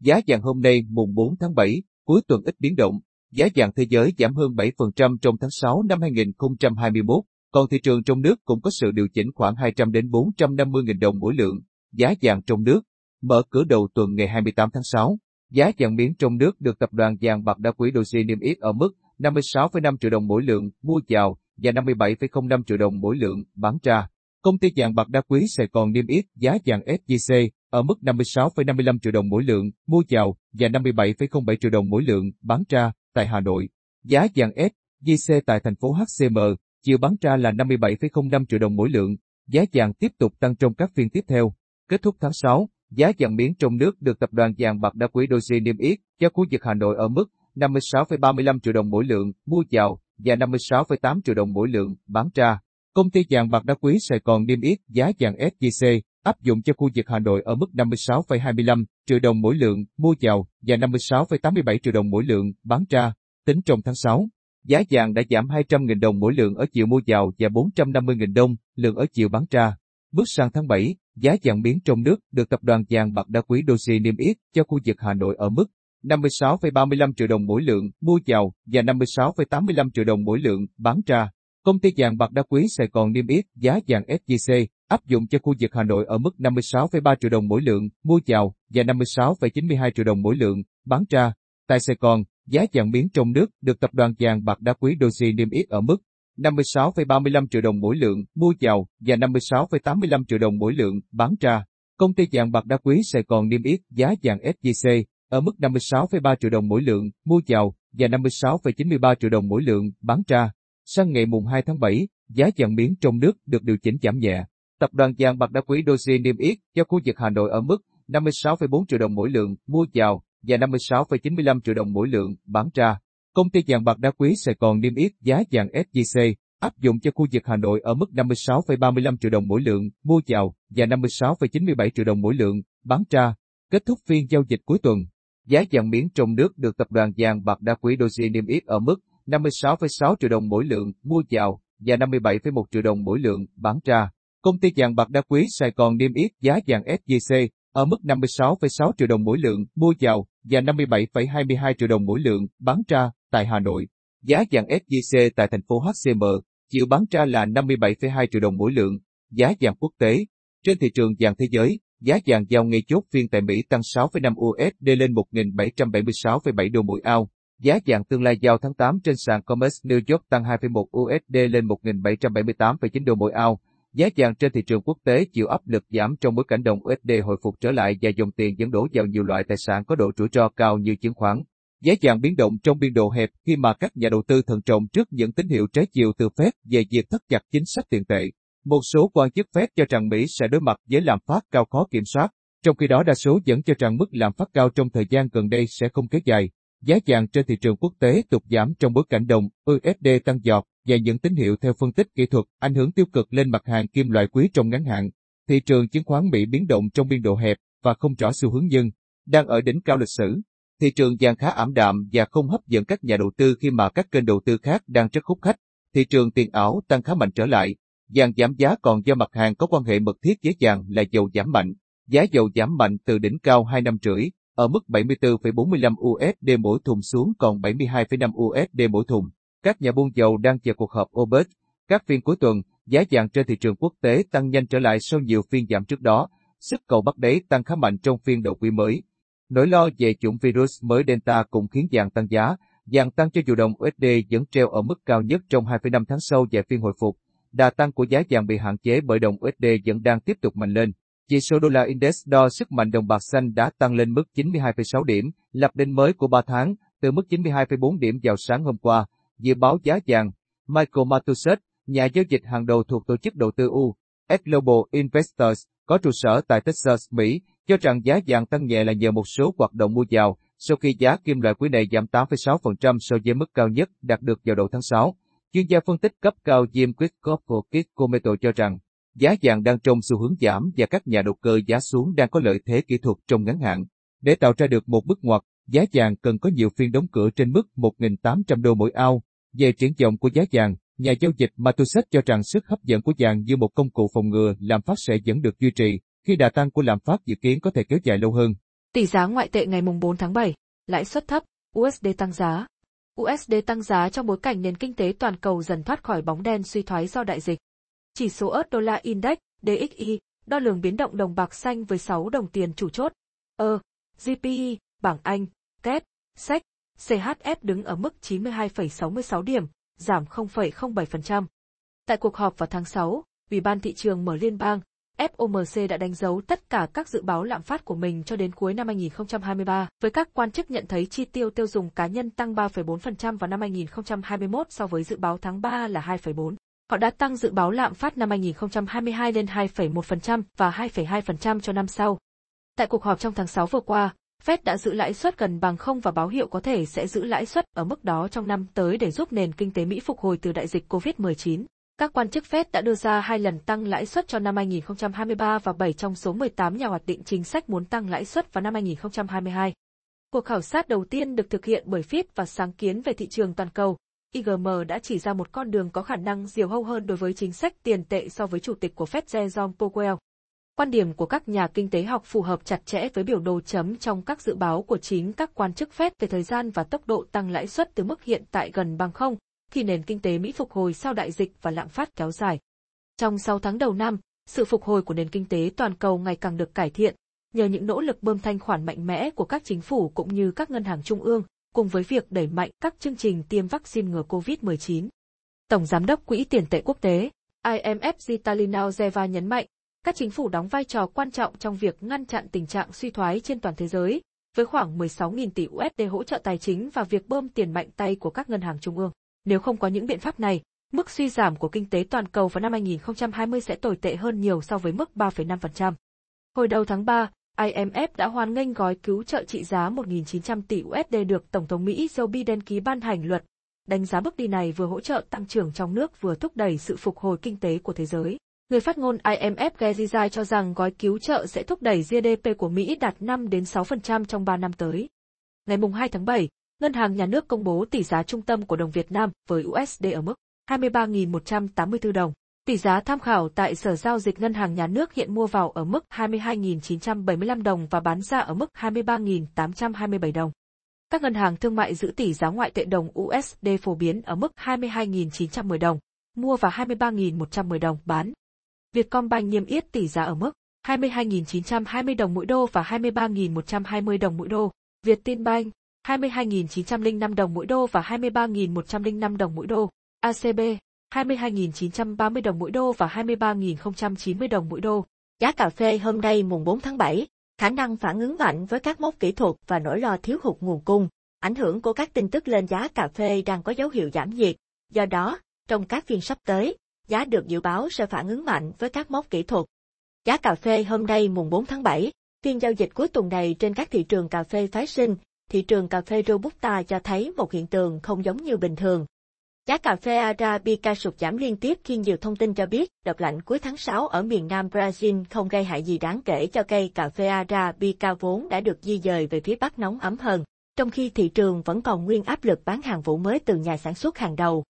Giá vàng hôm nay mùng 4 tháng 7, cuối tuần ít biến động, giá vàng thế giới giảm hơn 7% trong tháng 6 năm 2021, còn thị trường trong nước cũng có sự điều chỉnh khoảng 200 đến 450 nghìn đồng mỗi lượng. Giá vàng trong nước mở cửa đầu tuần ngày 28 tháng 6, giá vàng miếng trong nước được tập đoàn vàng bạc đá quý Doji niêm yết ở mức 56,5 triệu đồng mỗi lượng mua vào và 57,05 triệu đồng mỗi lượng bán ra. Công ty vàng bạc đá quý Sài Gòn niêm yết giá vàng SJC ở mức 56,55 triệu đồng mỗi lượng mua vào và 57,07 triệu đồng mỗi lượng bán ra tại Hà Nội. Giá vàng SJC tại thành phố HCM chiều bán ra là 57,05 triệu đồng mỗi lượng. Giá vàng tiếp tục tăng trong các phiên tiếp theo. Kết thúc tháng 6, giá vàng miếng trong nước được tập đoàn vàng bạc đá quý Doji niêm yết cho khu vực Hà Nội ở mức 56,35 triệu đồng mỗi lượng mua vào và 56,8 triệu đồng mỗi lượng bán ra. Công ty vàng bạc đá quý Sài Gòn niêm yết giá vàng SJC áp dụng cho khu vực Hà Nội ở mức 56,25 triệu đồng mỗi lượng mua vào và 56,87 triệu đồng mỗi lượng bán ra. Tính trong tháng 6, giá vàng đã giảm 200.000 đồng mỗi lượng ở chiều mua vào và 450.000 đồng lượng ở chiều bán ra. Bước sang tháng 7, giá vàng miếng trong nước được tập đoàn vàng bạc đá quý Doji niêm yết cho khu vực Hà Nội ở mức 56,35 triệu đồng mỗi lượng mua vào và 56,85 triệu đồng mỗi lượng bán ra. Công ty vàng bạc đá quý Sài Gòn niêm yết giá vàng SJC áp dụng cho khu vực Hà Nội ở mức 56,3 triệu đồng mỗi lượng mua vào và 56,92 triệu đồng mỗi lượng bán ra. Tại Sài Gòn, giá vàng miếng trong nước được tập đoàn vàng bạc đá quý Doji niêm yết ở mức 56,35 triệu đồng mỗi lượng mua vào và 56,85 triệu đồng mỗi lượng bán ra. Công ty vàng bạc đá quý Sài Gòn niêm yết giá vàng SJC ở mức 56,3 triệu đồng mỗi lượng mua vào và 56,93 triệu đồng mỗi lượng bán ra. Sang ngày mùng 2 tháng 7, giá vàng miếng trong nước được điều chỉnh giảm nhẹ. Tập đoàn vàng bạc đá quý Doji niêm yết cho khu vực Hà Nội ở mức 56,4 triệu đồng mỗi lượng mua vào và 56,95 triệu đồng mỗi lượng bán ra. Công ty vàng bạc đá quý Sài Gòn niêm yết giá vàng SJC áp dụng cho khu vực Hà Nội ở mức 56,35 triệu đồng mỗi lượng mua vào và 56,97 triệu đồng mỗi lượng bán ra. Kết thúc phiên giao dịch cuối tuần, giá vàng miếng trong nước được tập đoàn vàng bạc đá quý Doji niêm yết ở mức 56,6 triệu đồng mỗi lượng mua vào và 57,1 triệu đồng mỗi lượng bán ra. Công ty vàng bạc đá quý Sài Gòn niêm yết giá vàng SJC ở mức 56,6 triệu đồng mỗi lượng mua vào và 57,22 triệu đồng mỗi lượng bán ra tại Hà Nội. Giá vàng SJC tại thành phố HCM chịu bán ra là 57,2 triệu đồng mỗi lượng. Giá vàng quốc tế trên thị trường vàng thế giới, giá vàng giao ngay chốt phiên tại Mỹ tăng 6,5 USD lên 1.776,7 đô mỗi ao. Giá vàng tương lai giao tháng 8 trên sàn COMEX New York tăng 2,1 USD lên 1.778,9 đô mỗi ao. Giá vàng trên thị trường quốc tế chịu áp lực giảm trong bối cảnh đồng USD hồi phục trở lại và dòng tiền dẫn đổ vào nhiều loại tài sản có độ rủi ro cao như chứng khoán. Giá vàng biến động trong biên độ hẹp khi mà các nhà đầu tư thận trọng trước những tín hiệu trái chiều từ Fed về việc thắt chặt chính sách tiền tệ. Một số quan chức Fed cho rằng Mỹ sẽ đối mặt với lạm phát cao khó kiểm soát, trong khi đó đa số vẫn cho rằng mức lạm phát cao trong thời gian gần đây sẽ không kéo dài. Giá vàng trên thị trường quốc tế tục giảm trong bối cảnh đồng USD tăng giọt và những tín hiệu theo phân tích kỹ thuật ảnh hưởng tiêu cực lên mặt hàng kim loại quý trong ngắn hạn. Thị trường chứng khoán Mỹ biến động trong biên độ hẹp và không rõ xu hướng nhưng đang ở đỉnh cao lịch sử. Thị trường vàng khá ảm đạm và không hấp dẫn các nhà đầu tư khi mà các kênh đầu tư khác đang rất hút khách. Thị trường tiền ảo tăng khá mạnh trở lại. Vàng giảm giá còn do mặt hàng có quan hệ mật thiết với vàng là dầu giảm mạnh. Giá dầu giảm mạnh từ đỉnh cao 2 năm rưỡi, ở mức 74,45 USD mỗi thùng xuống còn 72,5 USD mỗi thùng. Các nhà buôn dầu đang chờ cuộc họp OPEC. Các phiên cuối tuần, giá vàng trên thị trường quốc tế tăng nhanh trở lại sau nhiều phiên giảm trước đó. Sức cầu bắt đáy tăng khá mạnh trong phiên đầu quý mới. Nỗi lo về chủng virus mới Delta cũng khiến vàng tăng giá, vàng tăng cho dù đồng USD vẫn treo ở mức cao nhất trong 2,5 tháng sau về phiên hồi phục. Đà tăng của giá vàng bị hạn chế bởi đồng USD vẫn đang tiếp tục mạnh lên. Chỉ số đô la index đo sức mạnh đồng bạc xanh đã tăng lên mức 92,6 điểm, lập đỉnh mới của 3 tháng, từ mức 92,4 điểm vào sáng hôm qua. Dự báo giá vàng, Michael Matuset, nhà giao dịch hàng đầu thuộc tổ chức đầu tư U, S Global Investors, có trụ sở tại Texas, Mỹ, cho rằng giá vàng tăng nhẹ là nhờ một số hoạt động mua vào, sau khi giá kim loại quý này giảm 8,6% so với mức cao nhất đạt được vào đầu tháng 6. Chuyên gia phân tích cấp cao Jim Quick của Kitco cho rằng, giá vàng đang trong xu hướng giảm và các nhà đầu cơ giá xuống đang có lợi thế kỹ thuật trong ngắn hạn. Để tạo ra được một bước ngoặt, giá vàng cần có nhiều phiên đóng cửa trên mức 1.800 đô mỗi ao. Về triển vọng của giá vàng, nhà giao dịch Matuset cho rằng sức hấp dẫn của vàng như một công cụ phòng ngừa lạm phát sẽ vẫn được duy trì, khi đà tăng của lạm phát dự kiến có thể kéo dài lâu hơn. Tỷ giá ngoại tệ ngày 4 tháng 7, lãi suất thấp, USD tăng giá. USD tăng giá trong bối cảnh nền kinh tế toàn cầu dần thoát khỏi bóng đen suy thoái do đại dịch. Chỉ số ớt đô la index, DXY, đo lường biến động đồng bạc xanh với 6 đồng tiền chủ chốt. Ờ, GPI, bảng Anh, KET, SEC, CHF đứng ở mức 92,66 điểm, giảm 0,07%. Tại cuộc họp vào tháng 6, Ủy ban thị trường mở liên bang, FOMC đã đánh dấu tất cả các dự báo lạm phát của mình cho đến cuối năm 2023, với các quan chức nhận thấy chi tiêu tiêu dùng cá nhân tăng 3,4% vào năm 2021 so với dự báo tháng 3 là 2,4. Họ đã tăng dự báo lạm phát năm 2022 lên 2,1% và 2,2% cho năm sau. Tại cuộc họp trong tháng 6 vừa qua, Fed đã giữ lãi suất gần bằng không và báo hiệu có thể sẽ giữ lãi suất ở mức đó trong năm tới để giúp nền kinh tế Mỹ phục hồi từ đại dịch COVID-19. Các quan chức Fed đã đưa ra hai lần tăng lãi suất cho năm 2023 và 7 trong số 18 nhà hoạch định chính sách muốn tăng lãi suất vào năm 2022. Cuộc khảo sát đầu tiên được thực hiện bởi Fitch và sáng kiến về thị trường toàn cầu. IGM đã chỉ ra một con đường có khả năng diều hâu hơn đối với chính sách tiền tệ so với chủ tịch của Fed Jerome Powell. Quan điểm của các nhà kinh tế học phù hợp chặt chẽ với biểu đồ chấm trong các dự báo của chính các quan chức Fed về thời gian và tốc độ tăng lãi suất từ mức hiện tại gần bằng không, khi nền kinh tế Mỹ phục hồi sau đại dịch và lạm phát kéo dài. Trong 6 tháng đầu năm, sự phục hồi của nền kinh tế toàn cầu ngày càng được cải thiện, nhờ những nỗ lực bơm thanh khoản mạnh mẽ của các chính phủ cũng như các ngân hàng trung ương, cùng với việc đẩy mạnh các chương trình tiêm vaccine ngừa COVID-19. Tổng Giám đốc Quỹ tiền tệ quốc tế, IMF Zitalina Zeva nhấn mạnh, các chính phủ đóng vai trò quan trọng trong việc ngăn chặn tình trạng suy thoái trên toàn thế giới, với khoảng 16.000 tỷ USD hỗ trợ tài chính và việc bơm tiền mạnh tay của các ngân hàng trung ương. Nếu không có những biện pháp này, mức suy giảm của kinh tế toàn cầu vào năm 2020 sẽ tồi tệ hơn nhiều so với mức 3,5%. Hồi đầu tháng 3, IMF đã hoan nghênh gói cứu trợ trị giá 1.900 tỷ USD được Tổng thống Mỹ Joe Biden ký ban hành luật, đánh giá bước đi này vừa hỗ trợ tăng trưởng trong nước vừa thúc đẩy sự phục hồi kinh tế của thế giới. Người phát ngôn IMF Gary Zai cho rằng gói cứu trợ sẽ thúc đẩy GDP của Mỹ đạt 5 đến 6% trong 3 năm tới. Ngày 2 tháng 7, Ngân hàng Nhà nước công bố tỷ giá trung tâm của đồng Việt Nam với USD ở mức 23.184 đồng. Tỷ giá tham khảo tại Sở Giao dịch Ngân hàng Nhà nước hiện mua vào ở mức 22.975 đồng và bán ra ở mức 23.827 đồng. Các ngân hàng thương mại giữ tỷ giá ngoại tệ đồng USD phổ biến ở mức 22.910 đồng, mua và 23.110 đồng bán. Vietcombank niêm yết tỷ giá ở mức 22.920 đồng mỗi đô và 23.120 đồng mỗi đô. Vietinbank 22.905 đồng mỗi đô và 23.105 đồng mỗi đô. ACB 22.930 đồng mỗi đô và 23.090 đồng mỗi đô. Giá cà phê hôm nay mùng 4 tháng 7, khả năng phản ứng mạnh với các mốc kỹ thuật và nỗi lo thiếu hụt nguồn cung. Ảnh hưởng của các tin tức lên giá cà phê đang có dấu hiệu giảm nhiệt. Do đó, trong các phiên sắp tới, giá được dự báo sẽ phản ứng mạnh với các mốc kỹ thuật. Giá cà phê hôm nay mùng 4 tháng 7, phiên giao dịch cuối tuần này trên các thị trường cà phê phái sinh, thị trường cà phê Robusta cho thấy một hiện tượng không giống như bình thường. Giá cà phê Arabica sụt giảm liên tiếp khi nhiều thông tin cho biết đợt lạnh cuối tháng 6 ở miền nam Brazil không gây hại gì đáng kể cho cây cà phê Arabica vốn đã được di dời về phía bắc nóng ấm hơn, trong khi thị trường vẫn còn nguyên áp lực bán hàng vụ mới từ nhà sản xuất hàng đầu.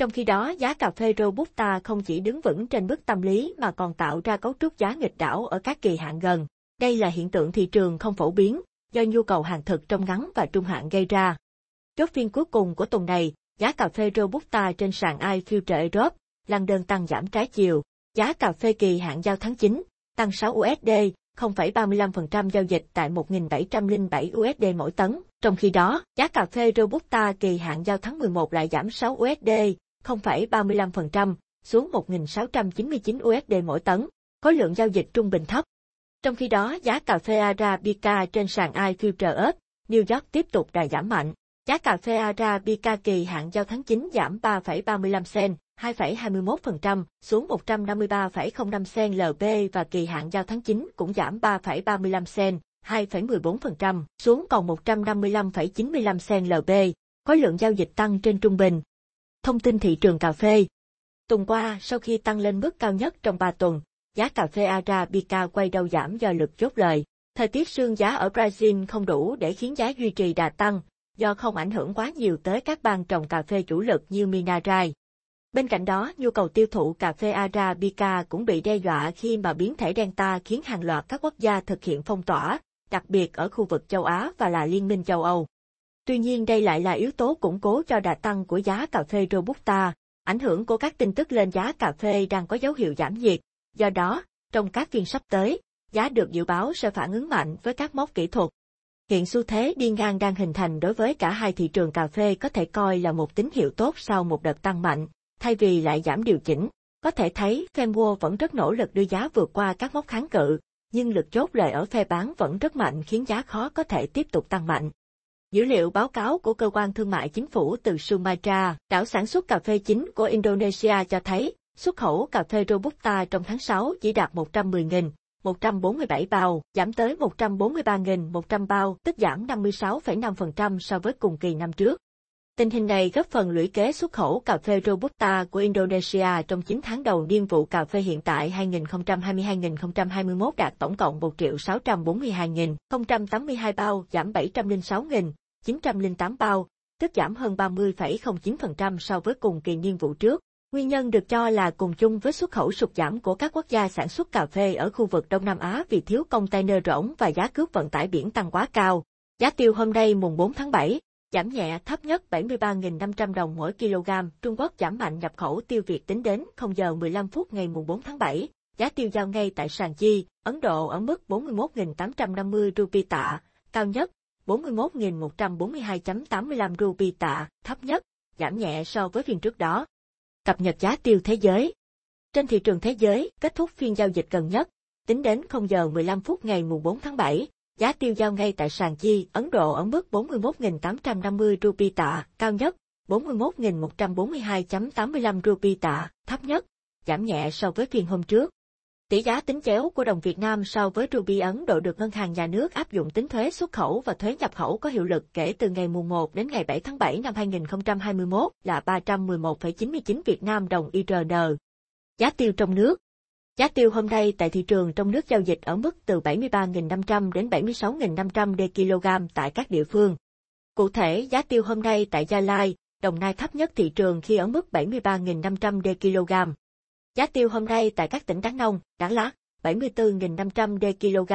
Trong khi đó, giá cà phê Robusta không chỉ đứng vững trên mức tâm lý mà còn tạo ra cấu trúc giá nghịch đảo ở các kỳ hạn gần. Đây là hiện tượng thị trường không phổ biến, do nhu cầu hàng thực trong ngắn và trung hạn gây ra. Chốt phiên cuối cùng của tuần này, giá cà phê Robusta trên sàn iFuture Europe, lăn đơn tăng giảm trái chiều. Giá cà phê kỳ hạn giao tháng 9, tăng 6 USD, 0,35% giao dịch tại 1.707 USD mỗi tấn. Trong khi đó, giá cà phê Robusta kỳ hạn giao tháng 11 lại giảm 6 USD, 0,35%, xuống 1.699 USD mỗi tấn. Khối lượng giao dịch trung bình thấp. Trong khi đó, giá cà phê Arabica trên sàn iFuture New York tiếp tục đà giảm mạnh. Giá cà phê Arabica kỳ hạn giao tháng 9 giảm 3,35 cent, 2,21% xuống 153,05 cent LB và kỳ hạn giao tháng 9 cũng giảm 3,35 cent, 2,14% xuống còn 155,95 cent LB. Khối lượng giao dịch tăng trên trung bình. Thông tin thị trường cà phê. Tuần qua, sau khi tăng lên mức cao nhất trong 3 tuần, giá cà phê Arabica quay đầu giảm do lực chốt lời. Thời tiết sương giá ở Brazil không đủ để khiến giá duy trì đà tăng, do không ảnh hưởng quá nhiều tới các bang trồng cà phê chủ lực như Minas Gerais. Bên cạnh đó, nhu cầu tiêu thụ cà phê Arabica cũng bị đe dọa khi mà biến thể Delta khiến hàng loạt các quốc gia thực hiện phong tỏa, đặc biệt ở khu vực châu Á và là Liên minh châu Âu. Tuy nhiên đây lại là yếu tố củng cố cho đà tăng của giá cà phê Robusta, ảnh hưởng của các tin tức lên giá cà phê đang có dấu hiệu giảm nhiệt. Do đó, trong các phiên sắp tới, giá được dự báo sẽ phản ứng mạnh với các mốc kỹ thuật. Hiện xu thế đi ngang đang hình thành đối với cả hai thị trường cà phê có thể coi là một tín hiệu tốt sau một đợt tăng mạnh, thay vì lại giảm điều chỉnh. Có thể thấy Fenwall vẫn rất nỗ lực đưa giá vượt qua các mốc kháng cự, nhưng lực chốt lời ở phe bán vẫn rất mạnh khiến giá khó có thể tiếp tục tăng mạnh. Dữ liệu báo cáo của cơ quan thương mại chính phủ từ Sumatra, đảo sản xuất cà phê chính của Indonesia cho thấy, xuất khẩu cà phê Robusta trong tháng 6 chỉ đạt 110.000, 147 bao, giảm tới 143.100 bao, tức giảm 56,5% so với cùng kỳ năm trước. Tình hình này góp phần lũy kế xuất khẩu cà phê Robusta của Indonesia trong 9 tháng đầu niên vụ cà phê hiện tại 2020-2021 đạt tổng cộng 1.642.082 bao, giảm 706.908 bao, tức giảm hơn 30,09% so với cùng kỳ niên vụ trước. Nguyên nhân được cho là cùng chung với xuất khẩu sụt giảm của các quốc gia sản xuất cà phê ở khu vực Đông Nam Á vì thiếu container rỗng và giá cước vận tải biển tăng quá cao. Giá tiêu hôm nay mùng 4 tháng 7, giảm nhẹ thấp nhất 73.500 đồng mỗi kg. Trung Quốc giảm mạnh nhập khẩu tiêu Việt tính đến 0 giờ 15 phút ngày 4 tháng 7. Giá tiêu giao ngay tại sàn chi, Ấn Độ ở mức 41.850 rupee tạ, cao nhất 41.142.85 rupee tạ, thấp nhất, giảm nhẹ so với phiên trước đó. Cập nhật giá tiêu thế giới Trên thị trường thế giới, kết thúc phiên giao dịch gần nhất, tính đến 0 giờ 15 phút ngày 4 tháng 7, giá tiêu giao ngay tại sàn chi Ấn Độ ở mức 41.850 rupee tạ, cao nhất 41.142.85 rupee tạ, thấp nhất, giảm nhẹ so với phiên hôm trước. Tỷ giá tính chéo của đồng Việt Nam so với rupee Ấn Độ được Ngân hàng Nhà nước áp dụng tính thuế xuất khẩu và thuế nhập khẩu có hiệu lực kể từ ngày mùng 1 đến ngày 7 tháng 7 năm 2021 là 311,99 Việt Nam đồng IRN. Giá tiêu trong nước Giá tiêu hôm nay tại thị trường trong nước giao dịch ở mức từ 73.500 đến 76.500 đê kg tại các địa phương. Cụ thể, giá tiêu hôm nay tại Gia Lai, Đồng Nai thấp nhất thị trường khi ở mức 73.500 đê kg. Giá tiêu hôm nay tại các tỉnh Đắk Nông, Đắk Lắk, 74.500 đê kg,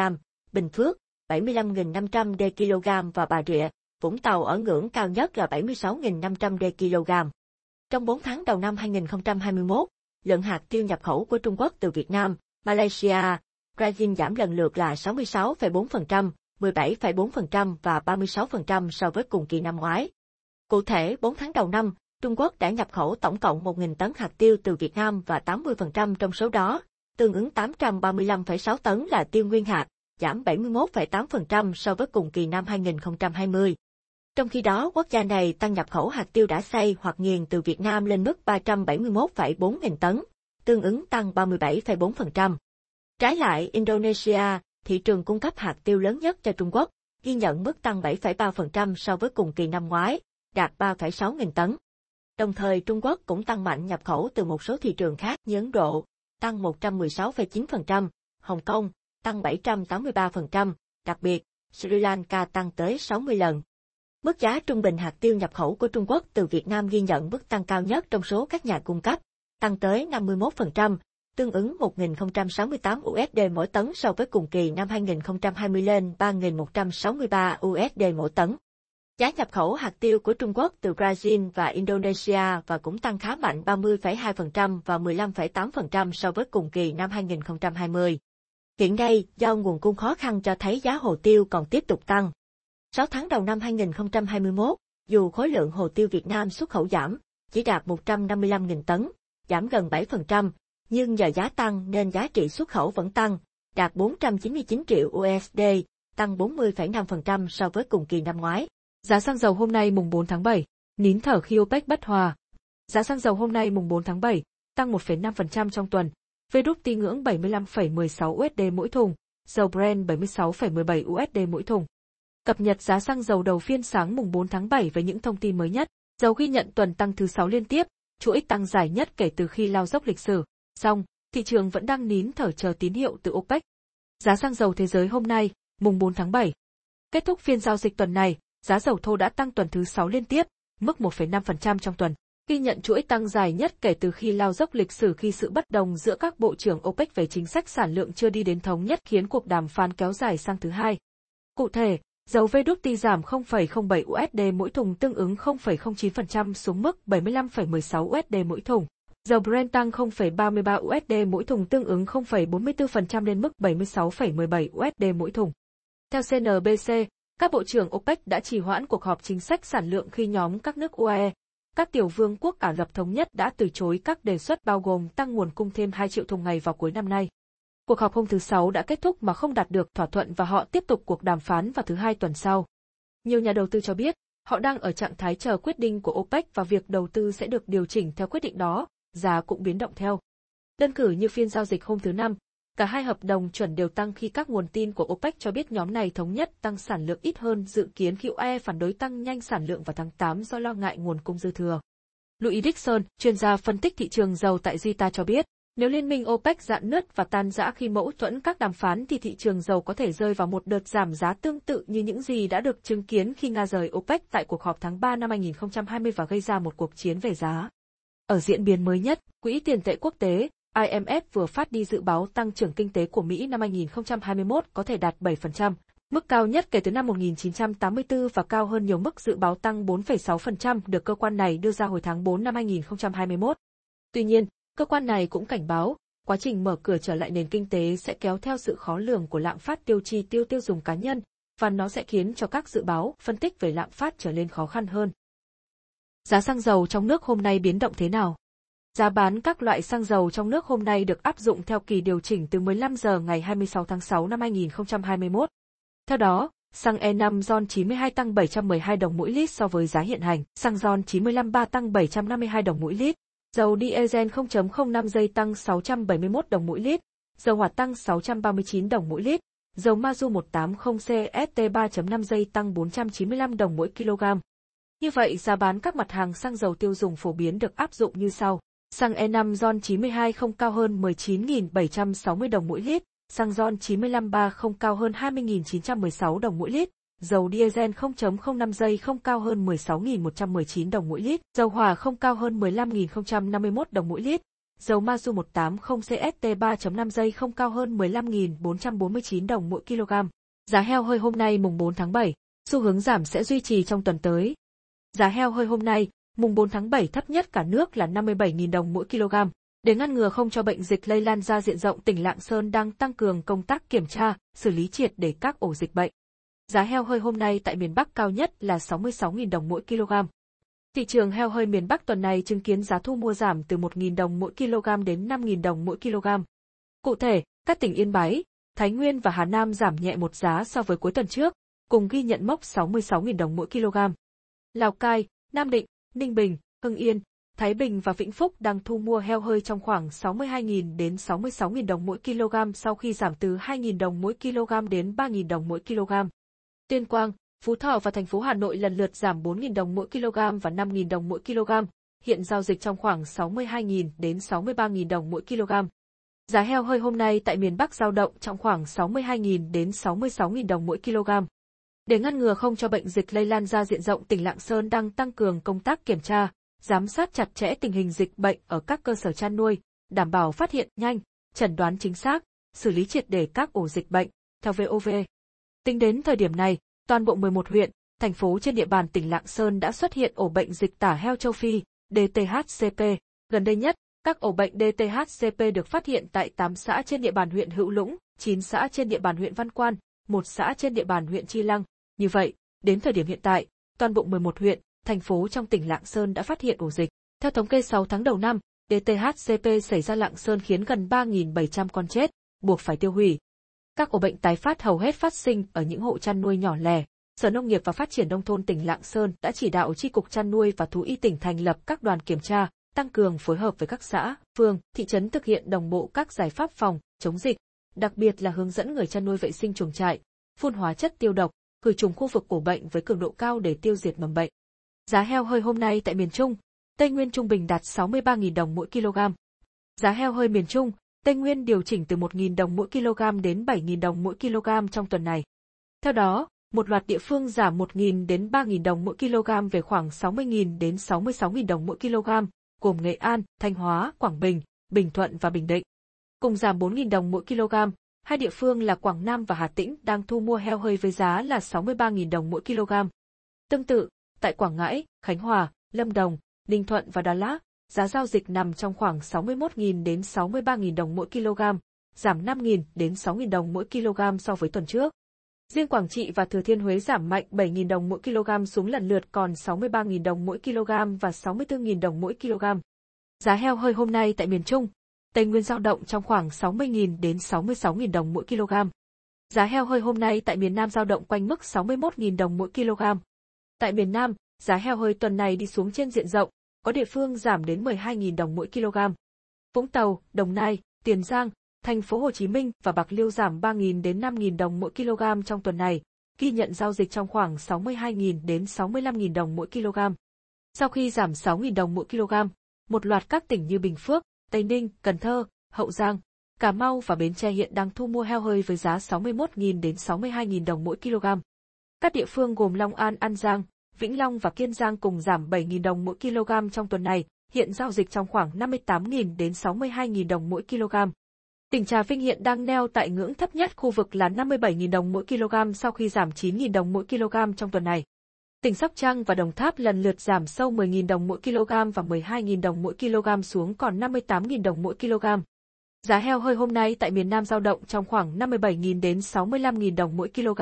Bình Phước, 75.500 đê kg và Bà Rịa, Vũng Tàu ở ngưỡng cao nhất là 76.500 đê kg. Trong 4 tháng đầu năm 2021, lượng hạt tiêu nhập khẩu của Trung Quốc từ Việt Nam, Malaysia, Brazil giảm lần lượt là 66,4%, 17,4% và 36% so với cùng kỳ năm ngoái. Cụ thể, 4 tháng đầu năm, Trung Quốc đã nhập khẩu tổng cộng 1.000 tấn hạt tiêu từ Việt Nam và 80% trong số đó, tương ứng 835,6 tấn là tiêu nguyên hạt, giảm 71,8% so với cùng kỳ năm 2020. Trong khi đó, quốc gia này tăng nhập khẩu hạt tiêu đã xay hoặc nghiền từ Việt Nam lên mức 371,4 nghìn tấn, tương ứng tăng 37,4%. Trái lại, Indonesia, thị trường cung cấp hạt tiêu lớn nhất cho Trung Quốc, ghi nhận mức tăng 7,3% so với cùng kỳ năm ngoái, đạt 3,6 nghìn tấn. Đồng thời Trung Quốc cũng tăng mạnh nhập khẩu từ một số thị trường khác như Ấn Độ, tăng 116,9%, Hồng Kông, tăng 783%, đặc biệt, Sri Lanka tăng tới 60 lần. Mức giá trung bình hạt tiêu nhập khẩu của Trung Quốc từ Việt Nam ghi nhận mức tăng cao nhất trong số các nhà cung cấp, tăng tới 51%, tương ứng 1.068 USD mỗi tấn so với cùng kỳ năm 2020 lên 3.163 USD mỗi tấn. Giá nhập khẩu hạt tiêu của Trung Quốc từ Brazil và Indonesia và cũng tăng khá mạnh 30,2% và 15,8% so với cùng kỳ năm 2020. Hiện nay, do nguồn cung khó khăn cho thấy giá hồ tiêu còn tiếp tục tăng. 6 tháng đầu năm 2021, dù khối lượng hồ tiêu Việt Nam xuất khẩu giảm, chỉ đạt 155.000 tấn, giảm gần 7%, nhưng nhờ giá tăng nên giá trị xuất khẩu vẫn tăng, đạt 499 triệu USD, tăng 40,5% so với cùng kỳ năm ngoái. Giá xăng dầu hôm nay mùng 4 tháng 7, nín thở khi OPEC bất hòa. Giá xăng dầu hôm nay mùng 4 tháng 7, tăng 1,5% trong tuần, về đúc ngưỡng 75,16 USD mỗi thùng, dầu Brent 76,17 USD mỗi thùng. Cập nhật giá xăng dầu đầu phiên sáng mùng 4 tháng 7 với những thông tin mới nhất. Dầu ghi nhận tuần tăng thứ 6 liên tiếp, chuỗi tăng dài nhất kể từ khi lao dốc lịch sử. Song, thị trường vẫn đang nín thở chờ tín hiệu từ OPEC. Giá xăng dầu thế giới hôm nay, mùng 4 tháng 7. Kết thúc phiên giao dịch tuần này, giá dầu thô đã tăng tuần thứ 6 liên tiếp, mức 1,5% trong tuần. Ghi nhận chuỗi tăng dài nhất kể từ khi lao dốc lịch sử khi sự bất đồng giữa các bộ trưởng OPEC về chính sách sản lượng chưa đi đến thống nhất khiến cuộc đàm phán kéo dài sang thứ hai. Cụ thể, dầu WT giảm 0,07 USD mỗi thùng tương ứng 0,09% xuống mức 75,16 USD mỗi thùng. Dầu Brent tăng 0,33 USD mỗi thùng tương ứng 0,44% lên mức 76,17 USD mỗi thùng. Theo CNBC, các bộ trưởng OPEC đã trì hoãn cuộc họp chính sách sản lượng khi nhóm các nước UAE, các tiểu vương quốc Ả Rập Thống Nhất đã từ chối các đề xuất bao gồm tăng nguồn cung thêm 2 triệu thùng ngày vào cuối năm nay. Cuộc họp hôm thứ Sáu đã kết thúc mà không đạt được thỏa thuận và họ tiếp tục cuộc đàm phán vào thứ hai tuần sau. Nhiều nhà đầu tư cho biết, họ đang ở trạng thái chờ quyết định của OPEC và việc đầu tư sẽ được điều chỉnh theo quyết định đó, giá cũng biến động theo. Đơn cử như phiên giao dịch hôm thứ Năm, cả hai hợp đồng chuẩn đều tăng khi các nguồn tin của OPEC cho biết nhóm này thống nhất tăng sản lượng ít hơn dự kiến khi UE phản đối tăng nhanh sản lượng vào tháng 8 do lo ngại nguồn cung dư thừa. Louis Dixon, chuyên gia phân tích thị trường dầu tại Zita cho biết, nếu liên minh OPEC dạn nứt và tan rã khi mâu thuẫn các đàm phán thì thị trường dầu có thể rơi vào một đợt giảm giá tương tự như những gì đã được chứng kiến khi Nga rời OPEC tại cuộc họp tháng 3 năm 2020 và gây ra một cuộc chiến về giá. Ở diễn biến mới nhất, Quỹ tiền tệ quốc tế, IMF vừa phát đi dự báo tăng trưởng kinh tế của Mỹ năm 2021 có thể đạt 7%, mức cao nhất kể từ năm 1984 và cao hơn nhiều mức dự báo tăng 4,6% được cơ quan này đưa ra hồi tháng 4 năm 2021. Tuy nhiên, cơ quan này cũng cảnh báo, quá trình mở cửa trở lại nền kinh tế sẽ kéo theo sự khó lường của lạm phát tiêu chi tiêu tiêu dùng cá nhân, và nó sẽ khiến cho các dự báo, phân tích về lạm phát trở nên khó khăn hơn. Giá xăng dầu trong nước hôm nay biến động thế nào? Giá bán các loại xăng dầu trong nước hôm nay được áp dụng theo kỳ điều chỉnh từ 15 giờ ngày 26 tháng 6 năm 2021. Theo đó, xăng E5 RON 92 tăng 712 đồng mỗi lít so với giá hiện hành, xăng RON 95 3 tăng 752 đồng mỗi lít, dầu diesel 0.05 giây tăng 671 đồng mỗi lít, dầu hỏa tăng 639 đồng mỗi lít, dầu Mazu 180 CST 3.5 giây tăng 495 đồng mỗi kg. Như vậy giá bán các mặt hàng xăng dầu tiêu dùng phổ biến được áp dụng như sau. Xăng E5 RON 92 không cao hơn 19.760 đồng mỗi lít, xăng RON 95 3 không cao hơn 20.916 đồng mỗi lít, dầu diesel 0.05 giây không cao hơn 16.119 đồng mỗi lít, dầu hỏa không cao hơn 15.051 đồng mỗi lít, dầu Mazu 180 CST 3.5 giây không cao hơn 15.449 đồng mỗi kg. Giá heo hơi hôm nay mùng 4 tháng 7, xu hướng giảm sẽ duy trì trong tuần tới. Giá heo hơi hôm nay, mùng 4 tháng 7 thấp nhất cả nước là 57.000 đồng mỗi kg. Để ngăn ngừa không cho bệnh dịch lây lan ra diện rộng tỉnh Lạng Sơn đang tăng cường công tác kiểm tra, xử lý triệt để các ổ dịch bệnh. Giá heo hơi hôm nay tại miền Bắc cao nhất là 66.000 đồng mỗi kg. Thị trường heo hơi miền Bắc tuần này chứng kiến giá thu mua giảm từ 1.000 đồng mỗi kg đến 5.000 đồng mỗi kg. Cụ thể, các tỉnh Yên Bái, Thái Nguyên và Hà Nam giảm nhẹ một giá so với cuối tuần trước, cùng ghi nhận mốc 66.000 đồng mỗi kg. Lào Cai, Nam Định, Ninh Bình, Hưng Yên, Thái Bình và Vĩnh Phúc đang thu mua heo hơi trong khoảng 62.000 đến 66.000 đồng mỗi kg sau khi giảm từ 2.000 đồng mỗi kg đến 3.000 đồng mỗi kg. Tuyên Quang, Phú Thọ và thành phố Hà Nội lần lượt giảm 4.000 đồng mỗi kg và 5.000 đồng mỗi kg, hiện giao dịch trong khoảng 62.000 đến 63.000 đồng mỗi kg. Giá heo hơi hôm nay tại miền Bắc giao động trong khoảng 62.000 đến 66.000 đồng mỗi kg. Để ngăn ngừa không cho bệnh dịch lây lan ra diện rộng tỉnh Lạng Sơn đang tăng cường công tác kiểm tra, giám sát chặt chẽ tình hình dịch bệnh ở các cơ sở chăn nuôi, đảm bảo phát hiện nhanh, chẩn đoán chính xác, xử lý triệt để các ổ dịch bệnh, theo VOV. Tính đến thời điểm này, toàn bộ 11 huyện, thành phố trên địa bàn tỉnh Lạng Sơn đã xuất hiện ổ bệnh dịch tả heo châu Phi, DTHCP. Gần đây nhất, các ổ bệnh DTHCP được phát hiện tại 8 xã trên địa bàn huyện Hữu Lũng, 9 xã trên địa bàn huyện Văn Quan, một xã trên địa bàn huyện Chi Lăng. Như vậy, đến thời điểm hiện tại, toàn bộ 11 huyện, thành phố trong tỉnh Lạng Sơn đã phát hiện ổ dịch. Theo thống kê 6 tháng đầu năm, DTHCP xảy ra Lạng Sơn khiến gần 3.700 con chết, buộc phải tiêu hủy. Các ổ bệnh tái phát hầu hết phát sinh ở những hộ chăn nuôi nhỏ lẻ. Sở Nông nghiệp và Phát triển Nông thôn tỉnh Lạng Sơn đã chỉ đạo Tri Cục Chăn nuôi và Thú y tỉnh thành lập các đoàn kiểm tra, tăng cường phối hợp với các xã, phường, thị trấn thực hiện đồng bộ các giải pháp phòng, chống dịch, đặc biệt là hướng dẫn người chăn nuôi vệ sinh chuồng trại, phun hóa chất tiêu độc, khử trùng khu vực ổ bệnh với cường độ cao để tiêu diệt mầm bệnh. Giá heo hơi hôm nay tại miền Trung, Tây Nguyên trung bình đạt 63.000 đồng mỗi kg. Giá heo hơi miền Trung, Tây Nguyên điều chỉnh từ 1.000 đồng mỗi kg đến 7.000 đồng mỗi kg trong tuần này. Theo đó, một loạt địa phương giảm 1.000 đến 3.000 đồng mỗi kg về khoảng 60.000 đến 66.000 đồng mỗi kg, gồm Nghệ An, Thanh Hóa, Quảng Bình, Bình Thuận và Bình Định. Cùng giảm 4.000 đồng mỗi kg, Hai địa phương là Quảng Nam và Hà Tĩnh đang thu mua heo hơi với giá là 63.000 đồng mỗi kg. Tương tự, tại Quảng Ngãi, Khánh Hòa, Lâm Đồng, Ninh Thuận và Đà Lạt, giá giao dịch nằm trong khoảng 61.000 đến 63.000 đồng mỗi kg, giảm 5.000 đến 6.000 đồng mỗi kg so với tuần trước. Riêng Quảng Trị và Thừa Thiên Huế giảm mạnh 7.000 đồng mỗi kg xuống lần lượt còn 63.000 đồng mỗi kg và 64.000 đồng mỗi kg. Giá heo hơi hôm nay tại miền Trung, Tây Nguyên dao động trong khoảng 60.000 đến 66.000 đồng mỗi kg. Giá heo hơi hôm nay tại miền Nam dao động quanh mức 61.000 đồng mỗi kg. Tại miền Nam, giá heo hơi tuần này đi xuống trên diện rộng, có địa phương giảm đến 12.000 đồng mỗi kg. Vũng Tàu, Đồng Nai, Tiền Giang, Thành phố Hồ Chí Minh và Bạc Liêu giảm 3.000 đến 5.000 đồng mỗi kg trong tuần này, ghi nhận giao dịch trong khoảng 62.000 đến 65.000 đồng mỗi kg. Sau khi giảm 6.000 đồng mỗi kg, một loạt các tỉnh như Bình Phước, Tây Ninh, Cần Thơ, Hậu Giang, Cà Mau và Bến Tre hiện đang thu mua heo hơi với giá 61.000 đến 62.000 đồng mỗi kg. Các địa phương gồm Long An, An Giang, Vĩnh Long và Kiên Giang cùng giảm 7.000 đồng mỗi kg trong tuần này, hiện giao dịch trong khoảng 58.000 đến 62.000 đồng mỗi kg. Tỉnh Trà Vinh hiện đang neo tại ngưỡng thấp nhất khu vực là 57.000 đồng mỗi kg sau khi giảm 9.000 đồng mỗi kg trong tuần này. Tỉnh Sóc Trăng và Đồng Tháp lần lượt giảm sâu 10.000 đồng mỗi kg và 12.000 đồng mỗi kg xuống còn 58.000 đồng mỗi kg. Giá heo hơi hôm nay tại miền Nam giao động trong khoảng 57.000 đến 65.000 đồng mỗi kg.